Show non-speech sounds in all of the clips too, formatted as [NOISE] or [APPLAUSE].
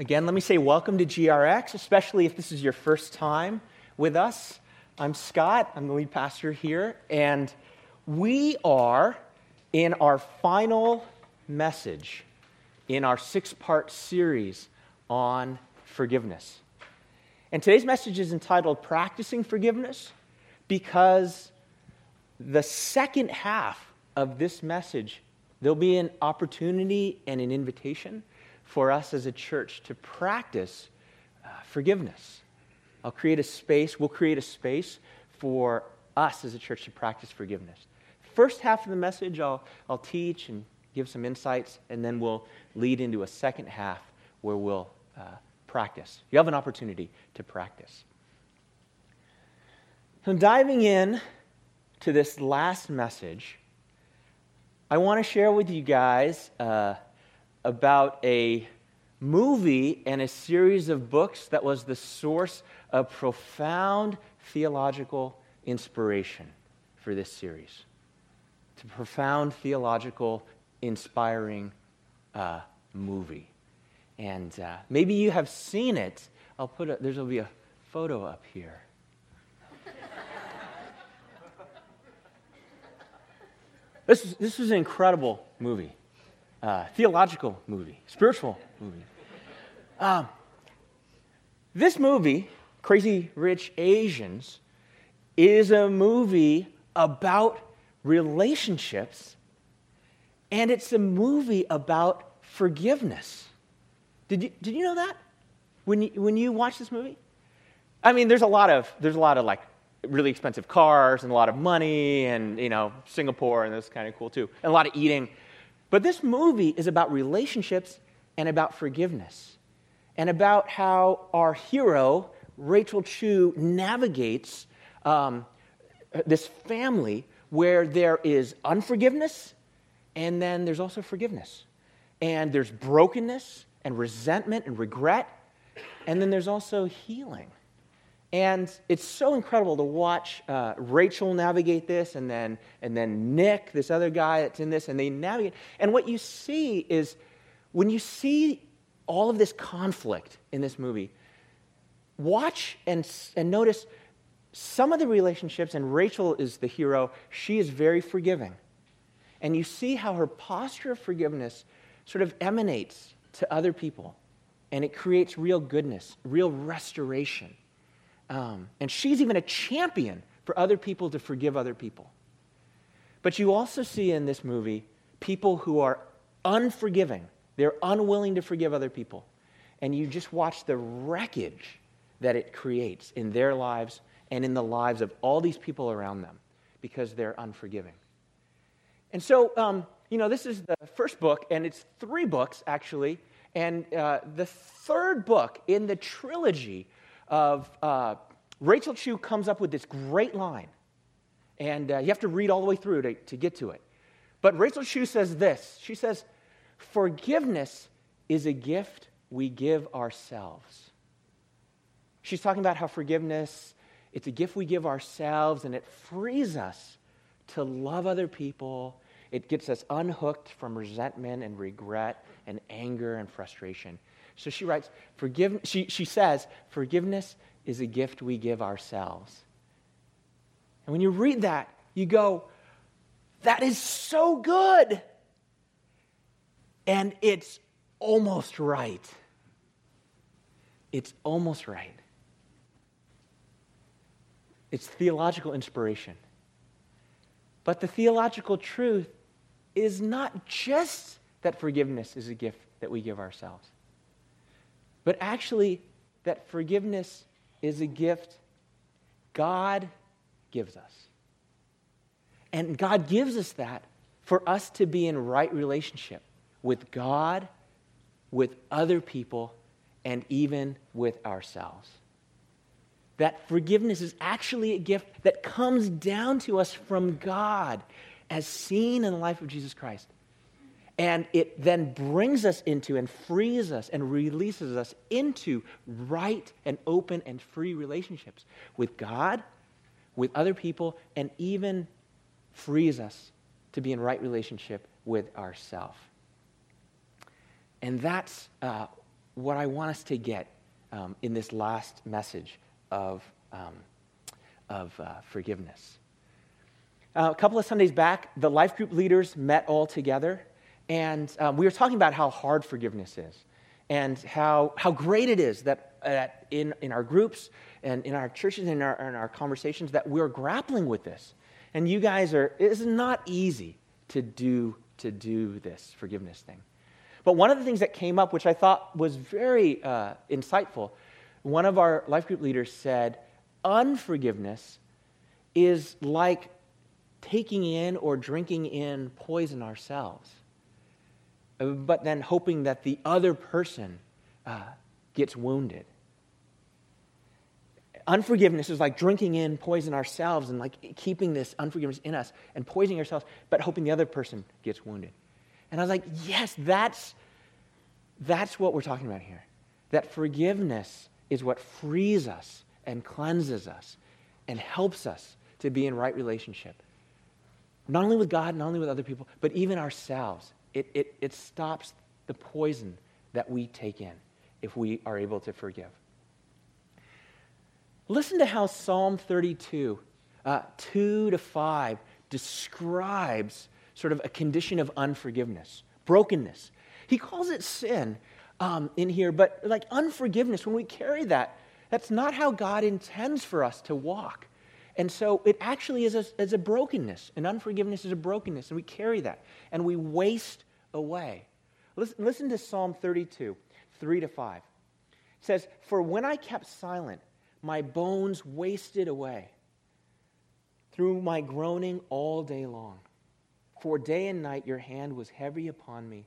Again, let me say welcome to GRX, especially if this is your first time with us. I'm Scott, I'm the lead pastor here, and we are in our final message in our six part series on forgiveness. And today's message is entitled Practicing Forgiveness because the second half of this message, there'll be an opportunity and an invitation for us as a church to practice uh, forgiveness. I'll create a space, we'll create a space for us as a church to practice forgiveness. First half of the message, I'll, I'll teach and give some insights, and then we'll lead into a second half where we'll uh, practice. You have an opportunity to practice. So, diving in to this last message, I want to share with you guys uh, about a movie and a series of books that was the source of profound theological inspiration for this series. It's a profound theological, inspiring uh, movie. And uh, maybe you have seen it. I'll put a, there's will be a photo up here. [LAUGHS] this, is, this is an incredible movie uh, theological movie, spiritual movie. Um, this movie, Crazy Rich Asians, is a movie about relationships, and it's a movie about forgiveness. Did you, did you know that when you, when you watch this movie? I mean, there's a lot of there's a lot of like really expensive cars and a lot of money and you know Singapore and that's kind of cool too, and a lot of eating. But this movie is about relationships and about forgiveness and about how our hero, Rachel Chu, navigates um, this family where there is unforgiveness and then there's also forgiveness. And there's brokenness and resentment and regret, and then there's also healing. And it's so incredible to watch uh, Rachel navigate this, and then, and then Nick, this other guy that's in this, and they navigate. And what you see is when you see all of this conflict in this movie, watch and, and notice some of the relationships, and Rachel is the hero, she is very forgiving. And you see how her posture of forgiveness sort of emanates to other people, and it creates real goodness, real restoration. Um, and she's even a champion for other people to forgive other people. But you also see in this movie people who are unforgiving. They're unwilling to forgive other people. And you just watch the wreckage that it creates in their lives and in the lives of all these people around them because they're unforgiving. And so, um, you know, this is the first book, and it's three books, actually. And uh, the third book in the trilogy of uh, Rachel Chu comes up with this great line. And uh, you have to read all the way through to, to get to it. But Rachel Chu says this She says, Forgiveness is a gift we give ourselves. She's talking about how forgiveness, it's a gift we give ourselves, and it frees us to love other people. It gets us unhooked from resentment and regret and anger and frustration. So she writes, Forgive, she, she says, forgiveness is a gift we give ourselves. And when you read that, you go, that is so good. And it's almost right. It's almost right. It's theological inspiration. But the theological truth is not just that forgiveness is a gift that we give ourselves but actually that forgiveness is a gift God gives us. And God gives us that for us to be in right relationship with God, with other people, and even with ourselves. That forgiveness is actually a gift that comes down to us from God as seen in the life of Jesus Christ. And it then brings us into and frees us and releases us into right and open and free relationships with God, with other people, and even frees us to be in right relationship with ourself. And that's uh, what I want us to get um, in this last message of, um, of uh, forgiveness. Uh, a couple of Sundays back, the life group leaders met all together, and um, we were talking about how hard forgiveness is and how, how great it is that, that in, in our groups and in our churches and in our, in our conversations that we're grappling with this. And you guys are, it's not easy to do, to do this forgiveness thing. But one of the things that came up, which I thought was very uh, insightful, one of our life group leaders said, unforgiveness is like taking in or drinking in poison ourselves, uh, but then hoping that the other person uh, gets wounded. Unforgiveness is like drinking in poison ourselves and like keeping this unforgiveness in us and poisoning ourselves, but hoping the other person gets wounded. And I was like, yes, that's, that's what we're talking about here. That forgiveness is what frees us and cleanses us and helps us to be in right relationship. Not only with God, not only with other people, but even ourselves. It, it, it stops the poison that we take in if we are able to forgive. Listen to how Psalm 32, uh, 2 to 5, describes sort of a condition of unforgiveness, brokenness. He calls it sin um, in here, but like unforgiveness, when we carry that, that's not how God intends for us to walk. And so it actually is a, is a brokenness. And unforgiveness is a brokenness. And we carry that. And we waste away. Listen, listen to Psalm 32, 3 to 5. It says, For when I kept silent, my bones wasted away through my groaning all day long. For day and night your hand was heavy upon me.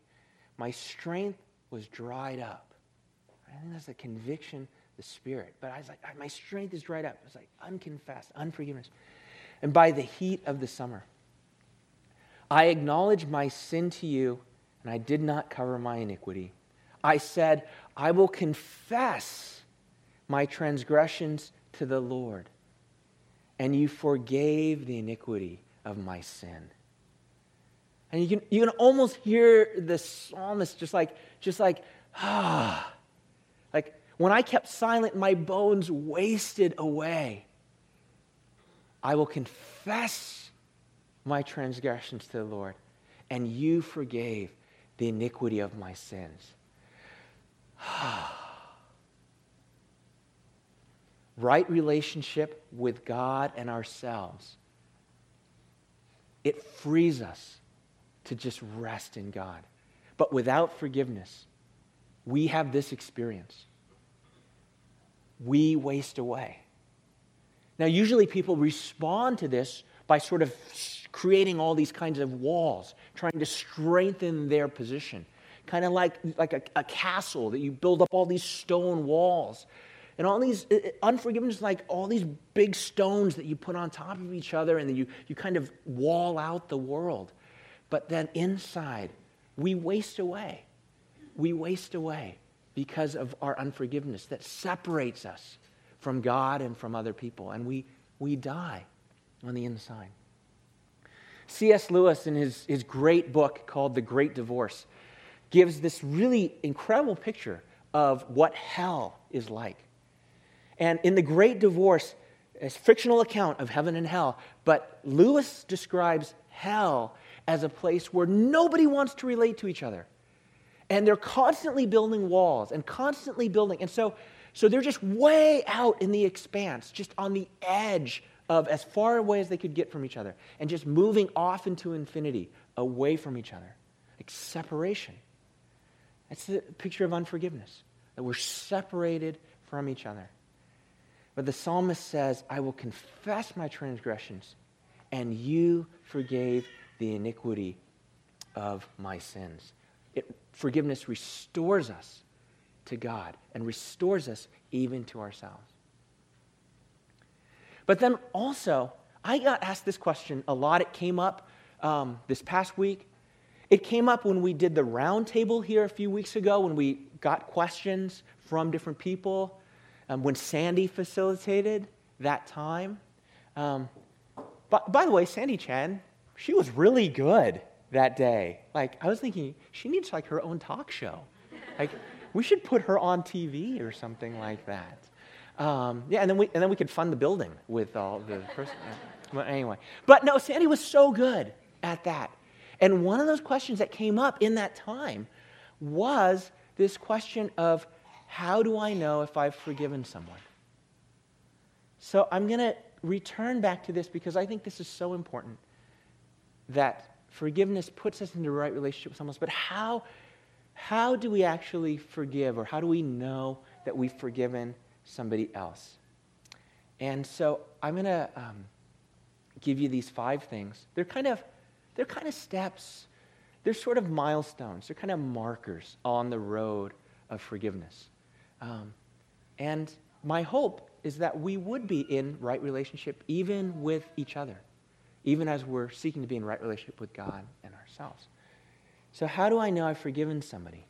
My strength was dried up. I think that's a conviction, the Spirit. But I was like, my strength is dried up. It's like unconfessed, unforgiveness. And by the heat of the summer, I acknowledged my sin to you, and I did not cover my iniquity. I said, I will confess my transgressions to the Lord, and you forgave the iniquity of my sin. And you can, you can almost hear the psalmist just like, just like, ah. [SIGHS] Like, when I kept silent, my bones wasted away. I will confess my transgressions to the Lord, and you forgave the iniquity of my sins. [SIGHS] right relationship with God and ourselves, it frees us to just rest in God. But without forgiveness, we have this experience. We waste away. Now, usually people respond to this by sort of creating all these kinds of walls, trying to strengthen their position. Kind of like, like a, a castle that you build up all these stone walls. And all these uh, uh, unforgiveness, like all these big stones that you put on top of each other, and then you, you kind of wall out the world. But then inside, we waste away. We waste away because of our unforgiveness that separates us from God and from other people. And we, we die on the inside. C.S. Lewis, in his, his great book called The Great Divorce, gives this really incredible picture of what hell is like. And in The Great Divorce, a fictional account of heaven and hell, but Lewis describes hell as a place where nobody wants to relate to each other. And they're constantly building walls and constantly building. And so, so they're just way out in the expanse, just on the edge of as far away as they could get from each other, and just moving off into infinity, away from each other. Like separation. That's the picture of unforgiveness, that we're separated from each other. But the psalmist says, I will confess my transgressions, and you forgave the iniquity of my sins. It, forgiveness restores us to God and restores us even to ourselves. But then also, I got asked this question a lot. It came up um, this past week. It came up when we did the roundtable here a few weeks ago, when we got questions from different people, um, when Sandy facilitated that time. Um, but, by the way, Sandy Chen, she was really good that day. Like, I was thinking, she needs like her own talk show. Like, we should put her on TV or something like that. Um, yeah, and then we and then we could fund the building with all the person. Well, anyway, but no, Sandy was so good at that. And one of those questions that came up in that time was this question of how do I know if I've forgiven someone? So I'm going to return back to this because I think this is so important that forgiveness puts us into the right relationship with someone else. But how, how do we actually forgive or how do we know that we've forgiven somebody else? And so I'm going to um, give you these five things. They're kind of, they're kind of steps. They're sort of milestones. They're kind of markers on the road of forgiveness. Um, and my hope is that we would be in right relationship even with each other, even as we're seeking to be in right relationship with God and ourselves. So, how do I know I've forgiven somebody?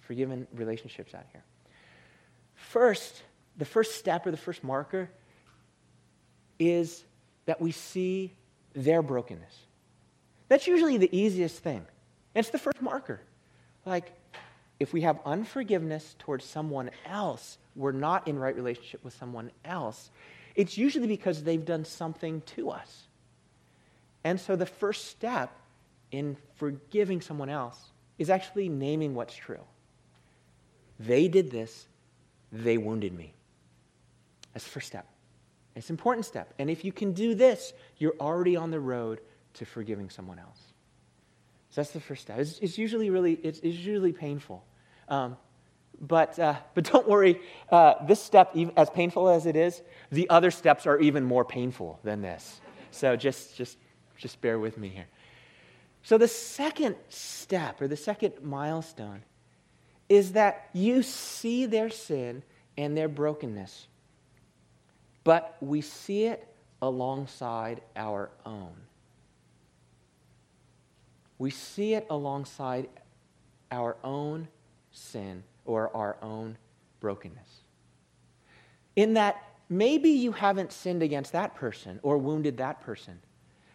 Forgiven relationships out here. First, the first step or the first marker is that we see their brokenness. That's usually the easiest thing. It's the first marker. Like, if we have unforgiveness towards someone else, we're not in right relationship with someone else, it's usually because they've done something to us. And so the first step in forgiving someone else is actually naming what's true. They did this, they wounded me. That's the first step. It's an important step. And if you can do this, you're already on the road to forgiving someone else. So that's the first step. It's, it's usually really, it's, it's usually painful. Um, but, uh, [LAUGHS] but don't worry, uh, this step, as painful as it is, the other steps are even more painful than this. So just, just, just bear with me here. So the second step, or the second milestone, is that you see their sin and their brokenness, but we see it alongside our own. We see it alongside our own sin or our own brokenness. In that, maybe you haven't sinned against that person or wounded that person,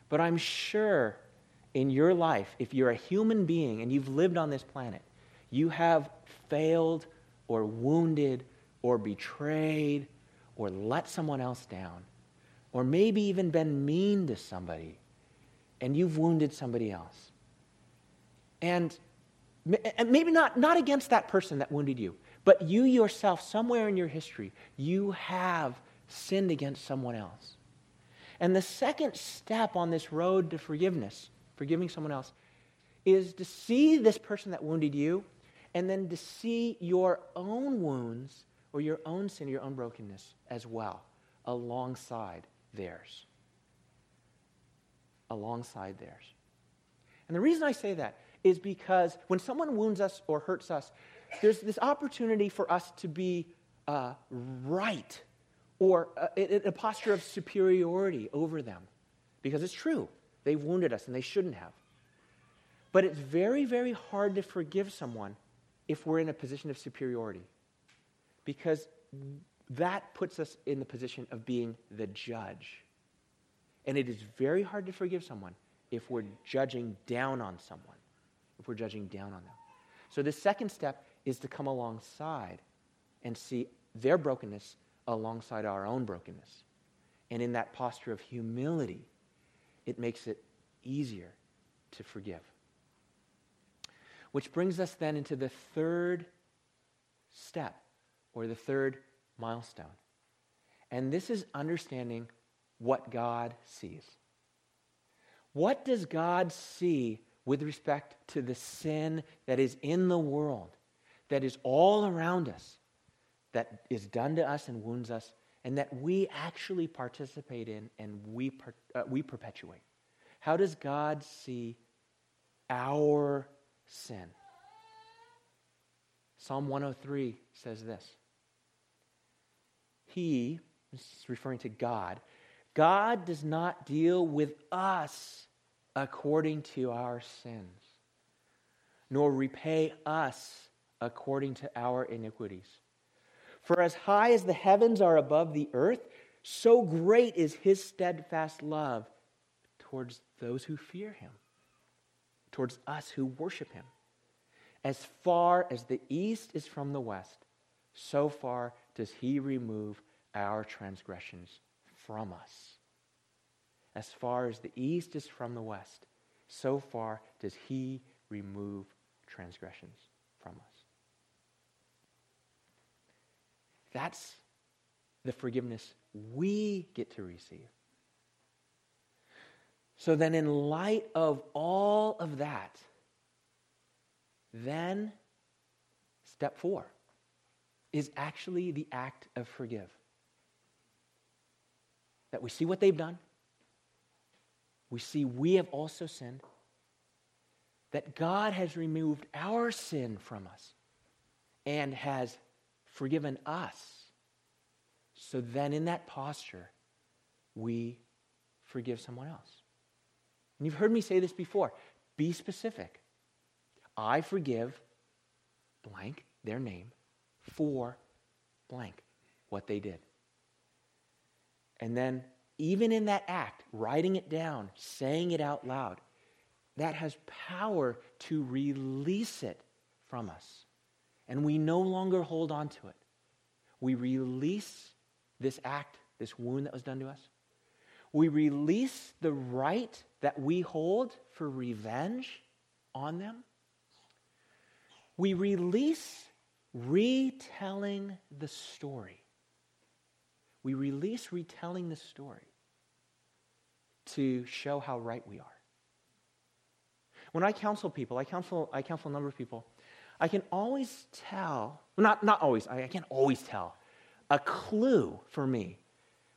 but I'm sure in your life, if you're a human being and you've lived on this planet, you have failed or wounded or betrayed or let someone else down, or maybe even been mean to somebody and you've wounded somebody else. And maybe not, not against that person that wounded you, but you yourself, somewhere in your history, you have sinned against someone else. And the second step on this road to forgiveness, forgiving someone else, is to see this person that wounded you and then to see your own wounds or your own sin, your own brokenness as well, alongside theirs. Alongside theirs. And the reason I say that is because when someone wounds us or hurts us, there's this opportunity for us to be uh, right or in a posture of superiority over them. Because it's true, They've wounded us and they shouldn't have. But it's very, very hard to forgive someone if we're in a position of superiority. Because that puts us in the position of being the judge. And it is very hard to forgive someone if we're judging down on someone if we're judging down on them. So the second step is to come alongside and see their brokenness alongside our own brokenness. And in that posture of humility, it makes it easier to forgive. Which brings us then into the third step or the third milestone. And this is understanding what God sees. What does God see with respect to the sin that is in the world, that is all around us, that is done to us and wounds us, and that we actually participate in and we, uh, we perpetuate. How does God see our sin? Psalm 103 says this He, this is referring to God, God does not deal with us according to our sins, nor repay us according to our iniquities. For as high as the heavens are above the earth, so great is his steadfast love towards those who fear him, towards us who worship him. As far as the east is from the west, so far does he remove our transgressions from us. As far as the east is from the west, so far does he remove transgressions from us. That's the forgiveness we get to receive. So then, in light of all of that, then step four is actually the act of forgive. That we see what they've done, we see we have also sinned, that God has removed our sin from us and has forgiven us. So then, in that posture, we forgive someone else. And you've heard me say this before be specific. I forgive blank, their name, for blank, what they did. And then, even in that act, writing it down, saying it out loud, that has power to release it from us. And we no longer hold on to it. We release this act, this wound that was done to us. We release the right that we hold for revenge on them. We release retelling the story. We release retelling the story to show how right we are. When I counsel people, I counsel, I counsel a number of people, I can always tell, not, not always, I, I can't always tell, a clue for me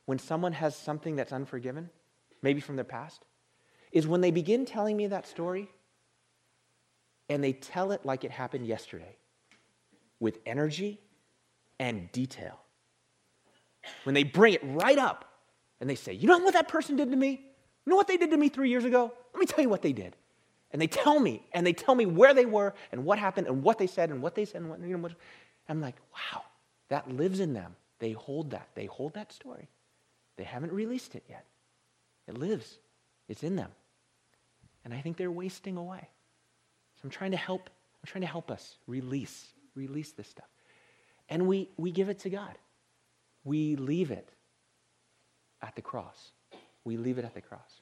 when someone has something that's unforgiven, maybe from their past, is when they begin telling me that story and they tell it like it happened yesterday with energy and detail. When they bring it right up and they say, You know what that person did to me? You know what they did to me three years ago? Let me tell you what they did. And they tell me, and they tell me where they were and what happened and what they said and what they said. And what, you know, what, I'm like, wow, that lives in them. They hold that. They hold that story. They haven't released it yet. It lives, it's in them. And I think they're wasting away. So I'm trying to help, I'm trying to help us release, release this stuff. And we, we give it to God. We leave it at the cross. We leave it at the cross.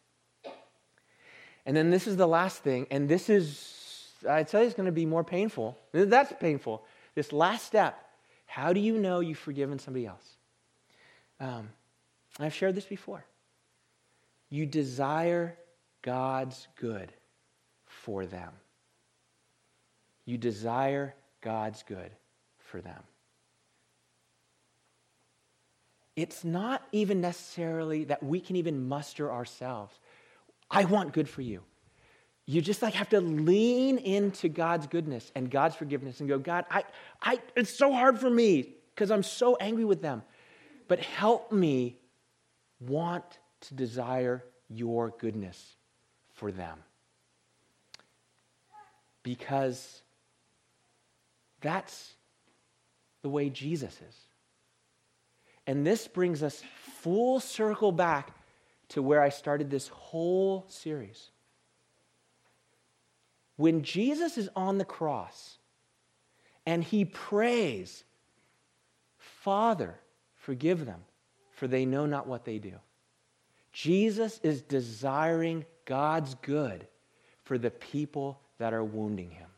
And then this is the last thing, and this is, I tell you, it's going to be more painful. That's painful. This last step. How do you know you've forgiven somebody else? Um, I've shared this before. You desire God's good for them. You desire God's good for them. It's not even necessarily that we can even muster ourselves. I want good for you. You just like have to lean into God's goodness and God's forgiveness and go, God, I, I, it's so hard for me because I'm so angry with them. But help me want to desire your goodness for them. Because that's the way Jesus is. And this brings us full circle back to where I started this whole series. When Jesus is on the cross and he prays, Father, forgive them, for they know not what they do. Jesus is desiring God's good for the people that are wounding him.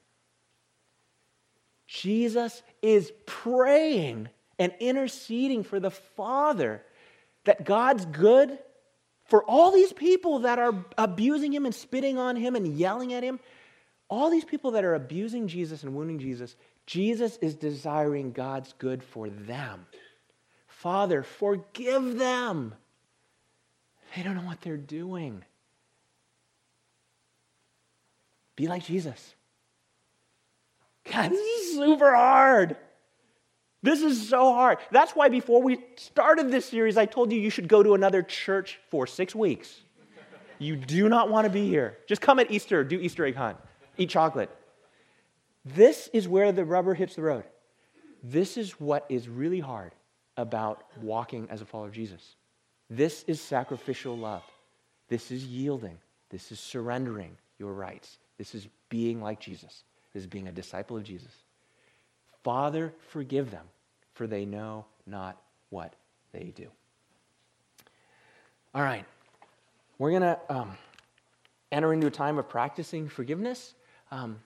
Jesus is praying and interceding for the Father that God's good for all these people that are abusing him and spitting on him and yelling at him, all these people that are abusing Jesus and wounding Jesus, Jesus is desiring God's good for them. Father, forgive them. They don't know what they're doing. Be like Jesus. God, this is super hard. This is so hard. That's why before we started this series, I told you you should go to another church for six weeks. You do not want to be here. Just come at Easter, do Easter egg hunt, eat chocolate. This is where the rubber hits the road. This is what is really hard about walking as a follower of Jesus. This is sacrificial love. This is yielding. This is surrendering your rights. This is being like Jesus. This is being a disciple of Jesus. Father, forgive them, for they know not what they do. All right, we're going to um, enter into a time of practicing forgiveness. Um,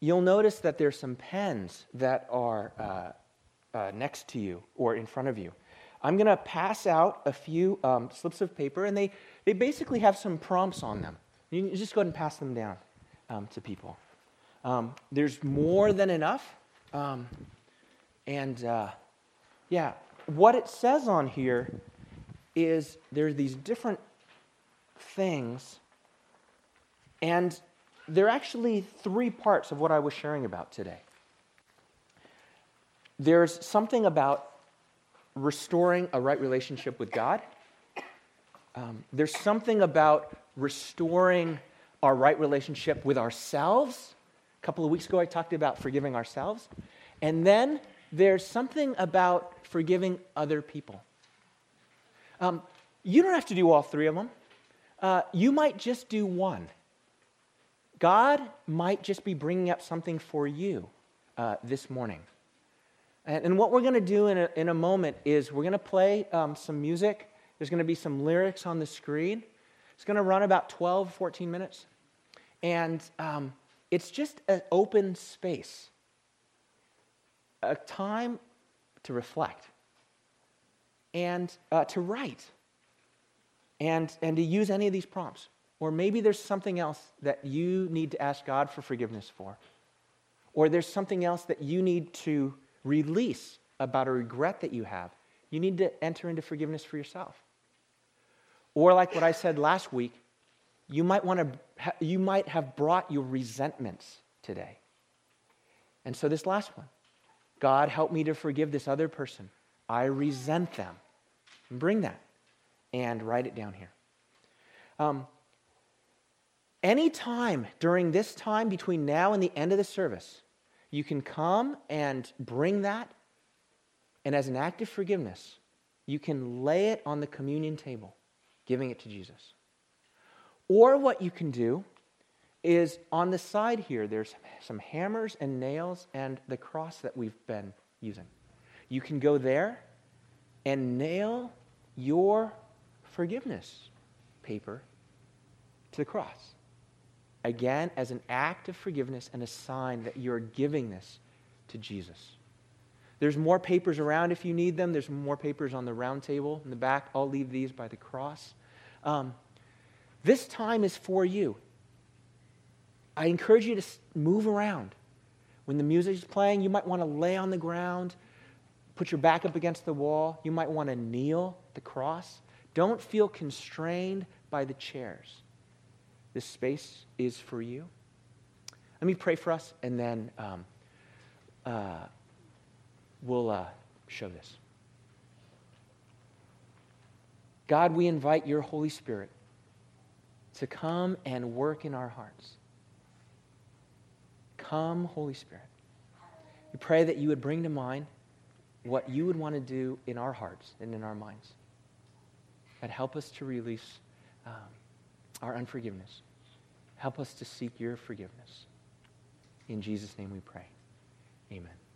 you'll notice that there's some pens that are uh, uh, next to you or in front of you. I'm going to pass out a few um, slips of paper, and they, they basically have some prompts on them. You just go ahead and pass them down um, to people. Um, there's more than enough. Um, and uh, yeah, what it says on here is there's these different things, and there are actually three parts of what I was sharing about today. There's something about restoring a right relationship with God. Um, there's something about restoring our right relationship with ourselves. A couple of weeks ago, I talked about forgiving ourselves. And then there's something about forgiving other people. Um, you don't have to do all three of them. Uh, you might just do one. God might just be bringing up something for you uh, this morning. And, and what we're going to do in a, in a moment is we're going to play um, some music. There's going to be some lyrics on the screen. It's going to run about 12, 14 minutes. And um, it's just an open space, a time to reflect and uh, to write and, and to use any of these prompts. Or maybe there's something else that you need to ask God for forgiveness for. Or there's something else that you need to release about a regret that you have. You need to enter into forgiveness for yourself. Or, like what I said last week, you might, want to, you might have brought your resentments today. And so, this last one God, help me to forgive this other person. I resent them. Bring that and write it down here. Um, any time during this time between now and the end of the service, you can come and bring that, and as an act of forgiveness, you can lay it on the communion table, giving it to Jesus. Or what you can do is on the side here, there's some hammers and nails and the cross that we've been using. You can go there and nail your forgiveness paper to the cross. Again, as an act of forgiveness and a sign that you're giving this to Jesus. There's more papers around if you need them. There's more papers on the round table in the back. I'll leave these by the cross. Um, this time is for you. I encourage you to move around. When the music is playing, you might want to lay on the ground, put your back up against the wall. You might want to kneel at the cross. Don't feel constrained by the chairs. This space is for you. Let me pray for us, and then um, uh, we'll uh, show this. God, we invite your Holy Spirit to come and work in our hearts. Come, Holy Spirit. We pray that you would bring to mind what you would want to do in our hearts and in our minds. God, help us to release um, our unforgiveness. Help us to seek your forgiveness. In Jesus' name we pray. Amen.